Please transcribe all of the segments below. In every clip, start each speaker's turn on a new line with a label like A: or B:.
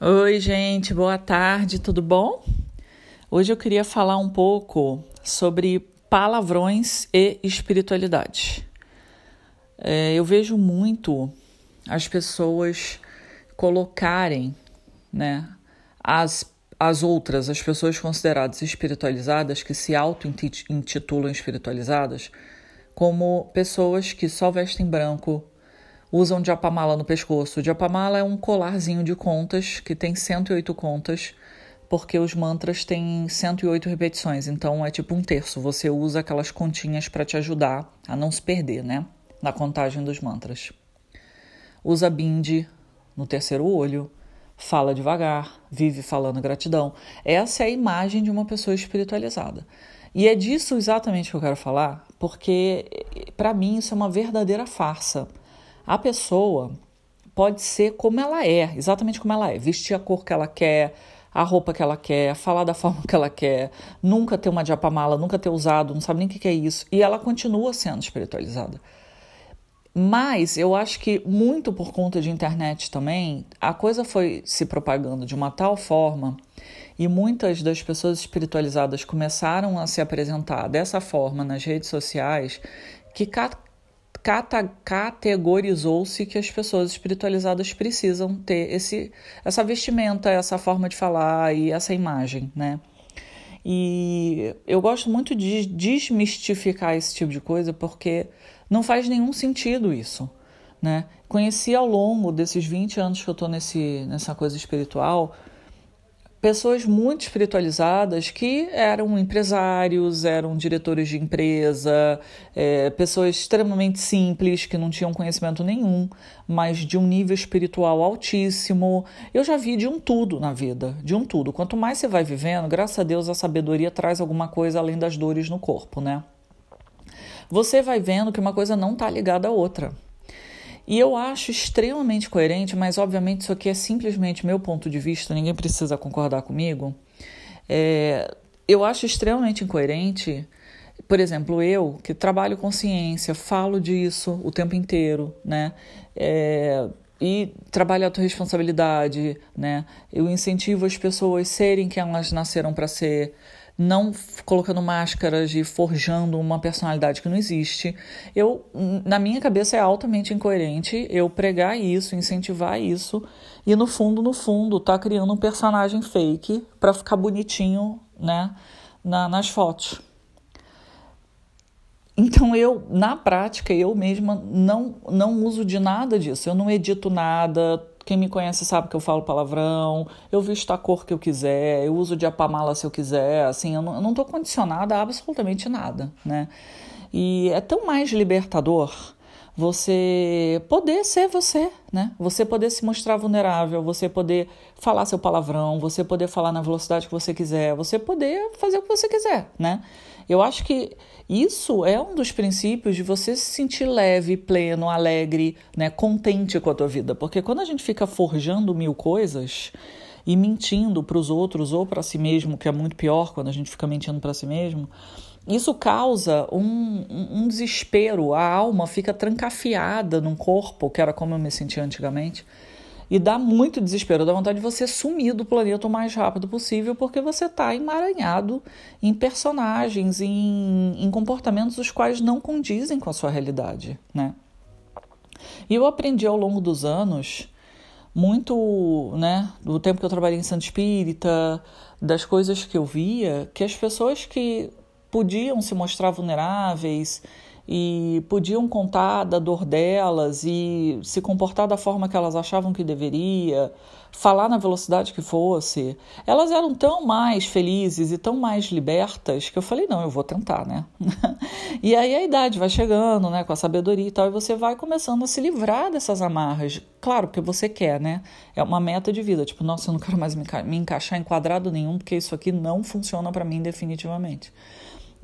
A: Oi, gente, boa tarde, tudo bom? Hoje eu queria falar um pouco sobre palavrões e espiritualidade. É, eu vejo muito as pessoas colocarem né, as, as outras, as pessoas consideradas espiritualizadas, que se auto-intitulam espiritualizadas, como pessoas que só vestem branco, usam diapamala no pescoço. O diapamala é um colarzinho de contas que tem 108 contas, porque os mantras têm 108 repetições, então é tipo um terço. Você usa aquelas continhas para te ajudar a não se perder, né? Na contagem dos mantras. Usa bindi no terceiro olho, fala devagar, vive falando gratidão. Essa é a imagem de uma pessoa espiritualizada. E é disso exatamente que eu quero falar, porque para mim isso é uma verdadeira farsa. A pessoa pode ser como ela é, exatamente como ela é, vestir a cor que ela quer, a roupa que ela quer, falar da forma que ela quer, nunca ter uma diapamala, nunca ter usado, não sabe nem o que é isso, e ela continua sendo espiritualizada. Mas eu acho que muito por conta de internet também, a coisa foi se propagando de uma tal forma e muitas das pessoas espiritualizadas começaram a se apresentar dessa forma nas redes sociais que categorizou-se que as pessoas espiritualizadas precisam ter esse, essa vestimenta, essa forma de falar e essa imagem, né? E eu gosto muito de desmistificar esse tipo de coisa porque não faz nenhum sentido isso, né? Conheci ao longo desses 20 anos que eu estou nessa coisa espiritual pessoas muito espiritualizadas que eram empresários, eram diretores de empresa, é, pessoas extremamente simples que não tinham conhecimento nenhum, mas de um nível espiritual altíssimo. Eu já vi de um tudo na vida, de um tudo. Quanto mais você vai vivendo, graças a Deus a sabedoria traz alguma coisa além das dores no corpo, né? Você vai vendo que uma coisa não está ligada à outra. E eu acho extremamente coerente, mas obviamente isso aqui é simplesmente meu ponto de vista, ninguém precisa concordar comigo. É, eu acho extremamente incoerente, por exemplo, eu que trabalho com ciência, falo disso o tempo inteiro, né? É, e trabalho a tua responsabilidade, né? Eu incentivo as pessoas a serem quem elas nasceram para ser não colocando máscaras e forjando uma personalidade que não existe. Eu, na minha cabeça, é altamente incoerente eu pregar isso, incentivar isso e no fundo, no fundo, tá criando um personagem fake para ficar bonitinho, né, na, nas fotos. Então eu, na prática, eu mesma não não uso de nada disso. Eu não edito nada, quem me conhece sabe que eu falo palavrão, eu visto a cor que eu quiser, eu uso de apamala se eu quiser, assim, eu não, eu não tô condicionada a absolutamente nada, né? E é tão mais libertador você poder ser você, né? Você poder se mostrar vulnerável, você poder falar seu palavrão, você poder falar na velocidade que você quiser, você poder fazer o que você quiser, né? Eu acho que isso é um dos princípios de você se sentir leve, pleno, alegre, né, contente com a tua vida, porque quando a gente fica forjando mil coisas e mentindo para os outros ou para si mesmo, que é muito pior quando a gente fica mentindo para si mesmo, isso causa um, um, desespero, a alma fica trancafiada num corpo, que era como eu me sentia antigamente, e dá muito desespero, dá vontade de você sumir do planeta o mais rápido possível, porque você está emaranhado em personagens, em, em comportamentos os quais não condizem com a sua realidade, né? E eu aprendi ao longo dos anos muito, né, do tempo que eu trabalhei em Santo Espírita, das coisas que eu via, que as pessoas que podiam se mostrar vulneráveis e podiam contar da dor delas e se comportar da forma que elas achavam que deveria, falar na velocidade que fosse. Elas eram tão mais felizes e tão mais libertas que eu falei: não, eu vou tentar, né? e aí a idade vai chegando, né, com a sabedoria e tal, e você vai começando a se livrar dessas amarras. Claro, porque você quer, né? É uma meta de vida. Tipo, nossa, eu não quero mais me, enca me encaixar em quadrado nenhum, porque isso aqui não funciona para mim definitivamente.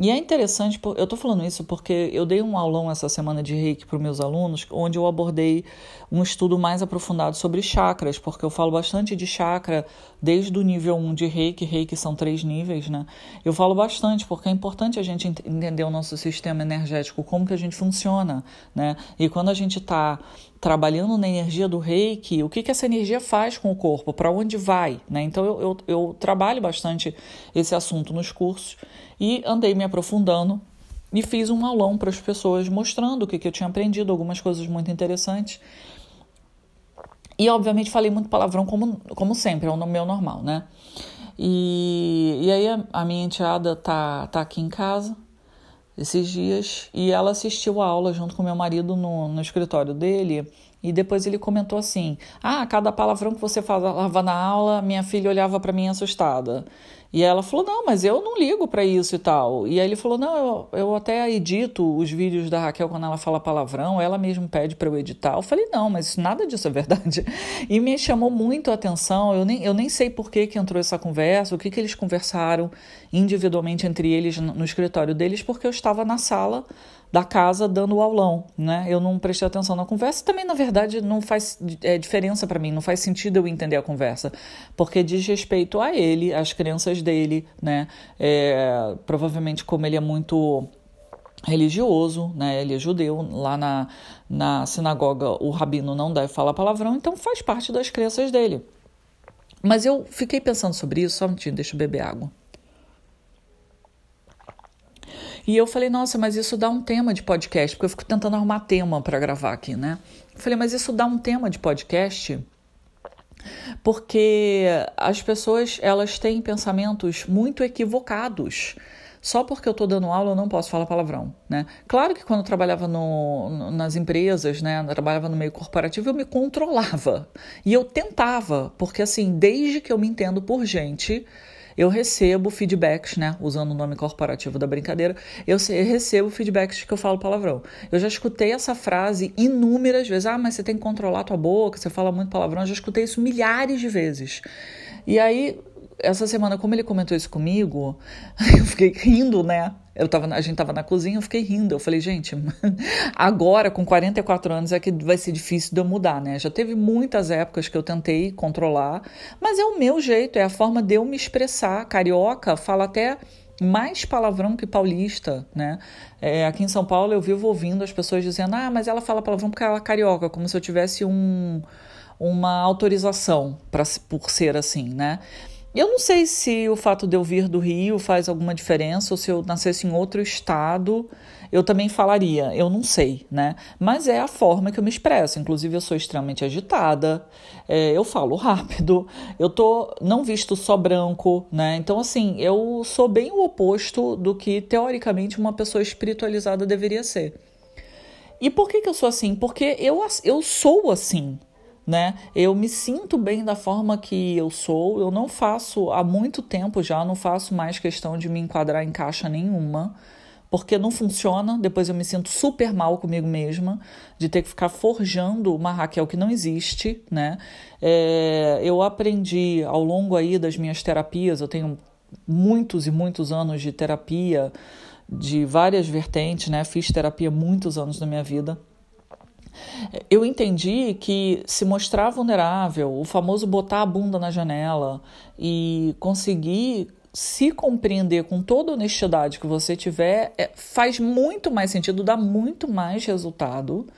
A: E é interessante, eu estou falando isso porque eu dei um aulão essa semana de reiki para os meus alunos, onde eu abordei um estudo mais aprofundado sobre chakras, porque eu falo bastante de chakra desde o nível 1 de reiki, reiki são três níveis, né? Eu falo bastante porque é importante a gente entender o nosso sistema energético, como que a gente funciona, né? E quando a gente está trabalhando na energia do reiki, o que, que essa energia faz com o corpo, para onde vai, né? Então eu, eu, eu trabalho bastante esse assunto nos cursos e andei me aprofundando e fiz um aulão para as pessoas mostrando o que, que eu tinha aprendido, algumas coisas muito interessantes. E, obviamente, falei muito palavrão, como, como sempre, é o meu normal, né? E, e aí, a, a minha enteada tá, tá aqui em casa esses dias e ela assistiu a aula junto com meu marido no, no escritório dele. E depois ele comentou assim: Ah, cada palavrão que você falava na aula, minha filha olhava para mim assustada. E ela falou: Não, mas eu não ligo para isso e tal. E aí ele falou: Não, eu, eu até edito os vídeos da Raquel quando ela fala palavrão, ela mesmo pede para eu editar. Eu falei: Não, mas nada disso é verdade. E me chamou muito a atenção. Eu nem, eu nem sei por que, que entrou essa conversa, o que, que eles conversaram individualmente entre eles no, escritório deles, porque eu estava na sala da casa dando o aulão, né? Eu não prestei atenção na conversa. Também, na verdade, não faz é, diferença para mim, não faz sentido eu entender a conversa, porque diz respeito a ele, às dele, né? É, provavelmente, como ele é muito religioso, né? Ele é judeu, lá na, na sinagoga o rabino não deve falar palavrão, então faz parte das crenças dele. Mas eu fiquei pensando sobre isso, só um minutinho, deixa eu beber água. E eu falei, nossa, mas isso dá um tema de podcast, porque eu fico tentando arrumar tema para gravar aqui, né? Eu falei, mas isso dá um tema de podcast? Porque as pessoas, elas têm pensamentos muito equivocados. Só porque eu estou dando aula eu não posso falar palavrão, né? Claro que quando eu trabalhava no, nas empresas, né, eu trabalhava no meio corporativo, eu me controlava. E eu tentava, porque assim, desde que eu me entendo por gente, eu recebo feedbacks, né? Usando o nome corporativo da brincadeira, eu recebo feedbacks que eu falo palavrão. Eu já escutei essa frase inúmeras vezes. Ah, mas você tem que controlar a tua boca, você fala muito palavrão. Eu já escutei isso milhares de vezes. E aí, essa semana, como ele comentou isso comigo, eu fiquei rindo, né? Eu tava, a gente tava na cozinha, eu fiquei rindo. Eu falei, gente, agora com 44 anos é que vai ser difícil de eu mudar, né? Já teve muitas épocas que eu tentei controlar, mas é o meu jeito, é a forma de eu me expressar. Carioca fala até mais palavrão que paulista, né? É, aqui em São Paulo eu vivo ouvindo as pessoas dizendo, ah, mas ela fala palavrão porque ela é carioca, como se eu tivesse um, uma autorização pra, por ser assim, né? Eu não sei se o fato de eu vir do Rio faz alguma diferença ou se eu nascesse em outro estado, eu também falaria. Eu não sei, né? Mas é a forma que eu me expresso. Inclusive, eu sou extremamente agitada, é, eu falo rápido, eu tô não visto só branco, né? Então, assim, eu sou bem o oposto do que teoricamente uma pessoa espiritualizada deveria ser. E por que, que eu sou assim? Porque eu, eu sou assim né? Eu me sinto bem da forma que eu sou. Eu não faço há muito tempo já, não faço mais questão de me enquadrar em caixa nenhuma, porque não funciona. Depois eu me sinto super mal comigo mesma de ter que ficar forjando uma Raquel que não existe, né? É, eu aprendi ao longo aí das minhas terapias. Eu tenho muitos e muitos anos de terapia de várias vertentes, né? Fiz terapia muitos anos da minha vida eu entendi que se mostrar vulnerável, o famoso botar a bunda na janela e conseguir se compreender com toda honestidade que você tiver, é, faz muito mais sentido, dá muito mais resultado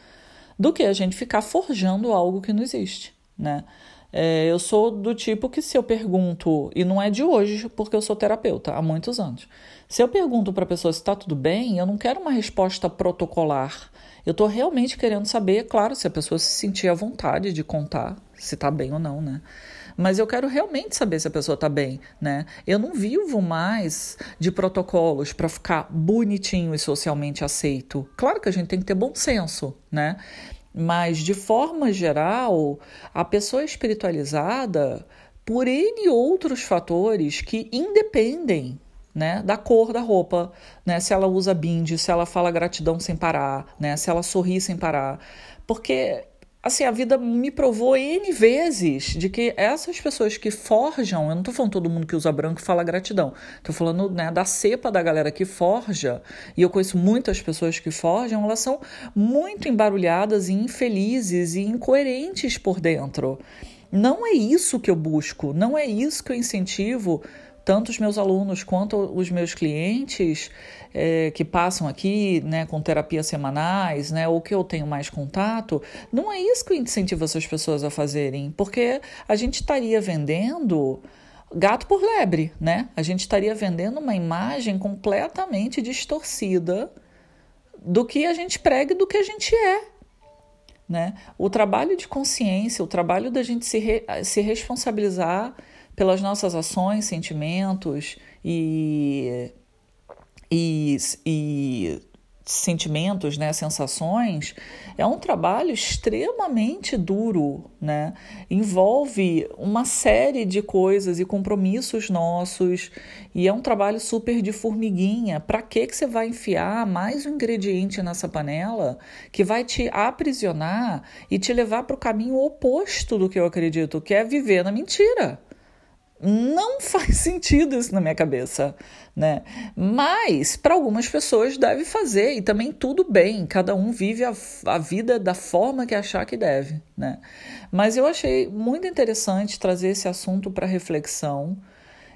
A: do que a gente ficar forjando algo que não existe, né? É, eu sou do tipo que se eu pergunto, e não é de hoje, porque eu sou terapeuta há muitos anos. Se eu pergunto para a pessoa se está tudo bem, eu não quero uma resposta protocolar. Eu estou realmente querendo saber, claro, se a pessoa se sentir à vontade de contar se está bem ou não, né? Mas eu quero realmente saber se a pessoa está bem, né? Eu não vivo mais de protocolos para ficar bonitinho e socialmente aceito. Claro que a gente tem que ter bom senso, né? Mas de forma geral, a pessoa espiritualizada, por N outros fatores que independem né, da cor da roupa, né, se ela usa bind, se ela fala gratidão sem parar, né, se ela sorri sem parar, porque assim a vida me provou n vezes de que essas pessoas que forjam, eu não estou falando todo mundo que usa branco e fala gratidão, estou falando né, da cepa da galera que forja e eu conheço muitas pessoas que forjam, elas são muito embarulhadas e infelizes e incoerentes por dentro. Não é isso que eu busco, não é isso que eu incentivo tanto os meus alunos quanto os meus clientes é, que passam aqui, né, com terapias semanais, né, ou que eu tenho mais contato, não é isso que eu incentivo essas pessoas a fazerem, porque a gente estaria vendendo gato por lebre, né? A gente estaria vendendo uma imagem completamente distorcida do que a gente prega e do que a gente é. Né? O trabalho de consciência, o trabalho da gente se, re, se responsabilizar pelas nossas ações, sentimentos e, e, e sentimentos, né, sensações, é um trabalho extremamente duro, né? Envolve uma série de coisas e compromissos nossos, e é um trabalho super de formiguinha. Para que que você vai enfiar mais um ingrediente nessa panela que vai te aprisionar e te levar para o caminho oposto do que eu acredito, que é viver na mentira? Não faz sentido isso na minha cabeça, né? Mas para algumas pessoas deve fazer e também tudo bem, cada um vive a, a vida da forma que achar que deve, né? Mas eu achei muito interessante trazer esse assunto para reflexão.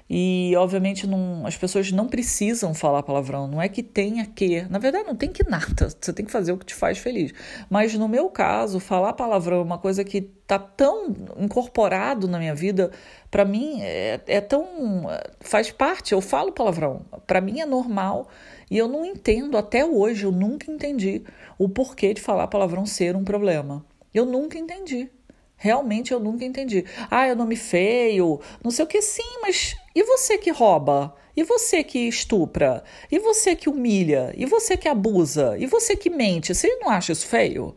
A: E, obviamente, não, as pessoas não precisam falar palavrão, não é que tenha que. Na verdade, não tem que nada, você tem que fazer o que te faz feliz. Mas, no meu caso, falar palavrão é uma coisa que está tão incorporado na minha vida, para mim é, é tão. faz parte, eu falo palavrão, para mim é normal. E eu não entendo, até hoje, eu nunca entendi o porquê de falar palavrão ser um problema. Eu nunca entendi. Realmente eu nunca entendi. Ah, é nome feio, não sei o que, sim, mas e você que rouba? E você que estupra? E você que humilha? E você que abusa? E você que mente? Você não acha isso feio?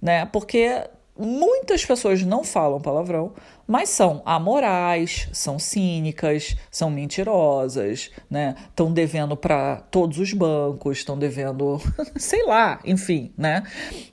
A: Né? Porque muitas pessoas não falam palavrão, mas são amorais, são cínicas, são mentirosas, né? Estão devendo para todos os bancos, estão devendo, sei lá, enfim, né?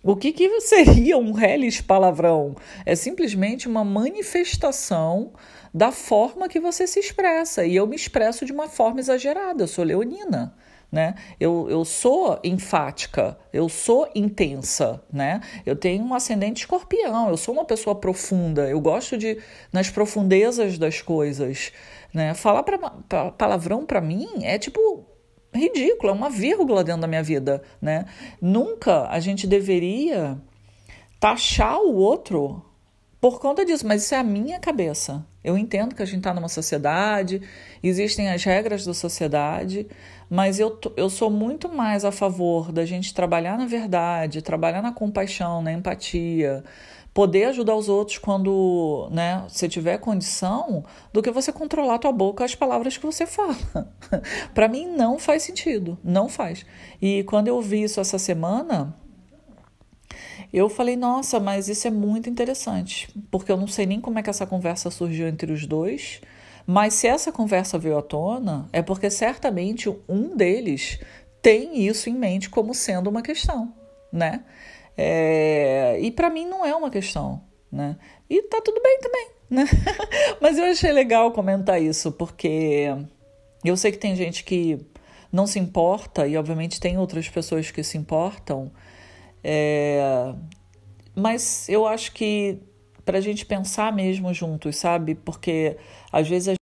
A: O que, que seria um reles palavrão? É simplesmente uma manifestação da forma que você se expressa. E eu me expresso de uma forma exagerada, eu sou leonina né? Eu, eu sou enfática, eu sou intensa, né? Eu tenho um ascendente escorpião, eu sou uma pessoa profunda, eu gosto de nas profundezas das coisas, né? Falar pra, pra palavrão para mim é tipo ridículo, é uma vírgula dentro da minha vida, né? Nunca a gente deveria taxar o outro por conta disso, mas isso é a minha cabeça. Eu entendo que a gente está numa sociedade, existem as regras da sociedade, mas eu, eu sou muito mais a favor da gente trabalhar na verdade, trabalhar na compaixão, na empatia, poder ajudar os outros quando né, você tiver condição, do que você controlar tua boca as palavras que você fala. Para mim não faz sentido, não faz. E quando eu vi isso essa semana, eu falei, nossa, mas isso é muito interessante, porque eu não sei nem como é que essa conversa surgiu entre os dois, mas se essa conversa veio à tona, é porque certamente um deles tem isso em mente como sendo uma questão, né? É, e para mim não é uma questão, né? E tá tudo bem também, né? mas eu achei legal comentar isso, porque eu sei que tem gente que não se importa, e obviamente tem outras pessoas que se importam, é, mas eu acho que para a gente pensar mesmo juntos, sabe? Porque às vezes a